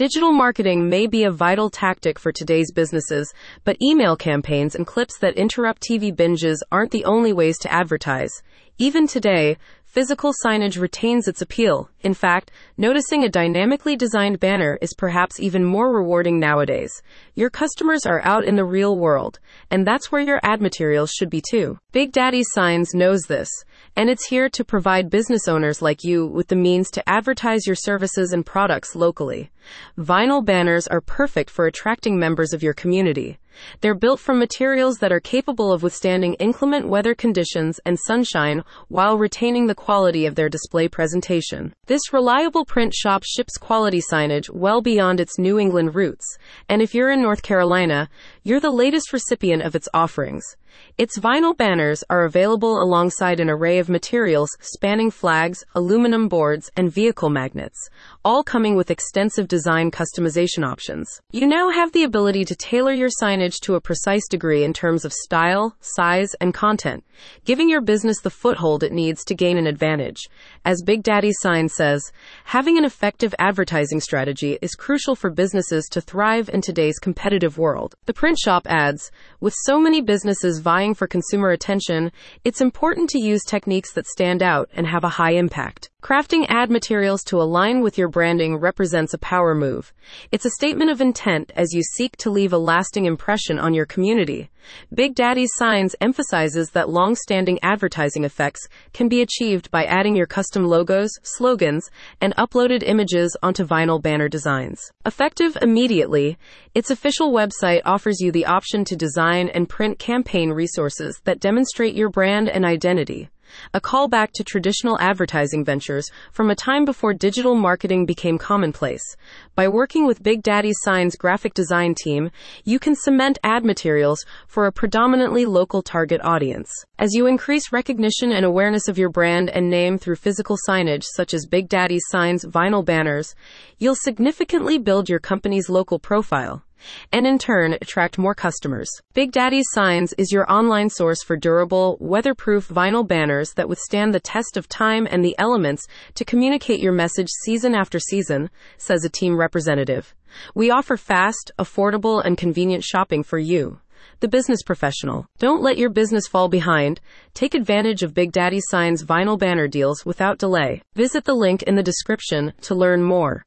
Digital marketing may be a vital tactic for today's businesses, but email campaigns and clips that interrupt TV binges aren't the only ways to advertise. Even today, physical signage retains its appeal. In fact, noticing a dynamically designed banner is perhaps even more rewarding nowadays. Your customers are out in the real world, and that's where your ad materials should be too. Big Daddy's Signs knows this, and it's here to provide business owners like you with the means to advertise your services and products locally. Vinyl banners are perfect for attracting members of your community. They're built from materials that are capable of withstanding inclement weather conditions and sunshine while retaining the quality of their display presentation. This reliable print shop ships quality signage well beyond its New England roots, and if you're in North Carolina, you're the latest recipient of its offerings. Its vinyl banners are available alongside an array of materials spanning flags, aluminum boards, and vehicle magnets, all coming with extensive design customization options. You now have the ability to tailor your signage to a precise degree in terms of style, size, and content, giving your business the foothold it needs to gain an advantage. As Big Daddy Sign says, having an effective advertising strategy is crucial for businesses to thrive in today's competitive world. The print shop adds, with so many businesses vying for consumer attention, it's important to use techniques that stand out and have a high impact. Crafting ad materials to align with your branding represents a power move. It's a statement of intent as you seek to leave a lasting impression on your community. Big Daddy's Signs emphasizes that long standing advertising effects can be achieved by adding your custom logos, slogans, and uploaded images onto vinyl banner designs. Effective immediately, its official website offers you the option to design and print campaign resources that demonstrate your brand and identity a callback to traditional advertising ventures from a time before digital marketing became commonplace. By working with Big Daddy Sign's graphic design team, you can cement ad materials for a predominantly local target audience. As you increase recognition and awareness of your brand and name through physical signage such as Big Daddy Sign's vinyl banners, you'll significantly build your company's local profile and in turn attract more customers. Big Daddy's Signs is your online source for durable, weatherproof vinyl banners that withstand the test of time and the elements to communicate your message season after season, says a team representative. We offer fast, affordable, and convenient shopping for you the business professional. Don't let your business fall behind. Take advantage of Big Daddy Sign's vinyl banner deals without delay. Visit the link in the description to learn more.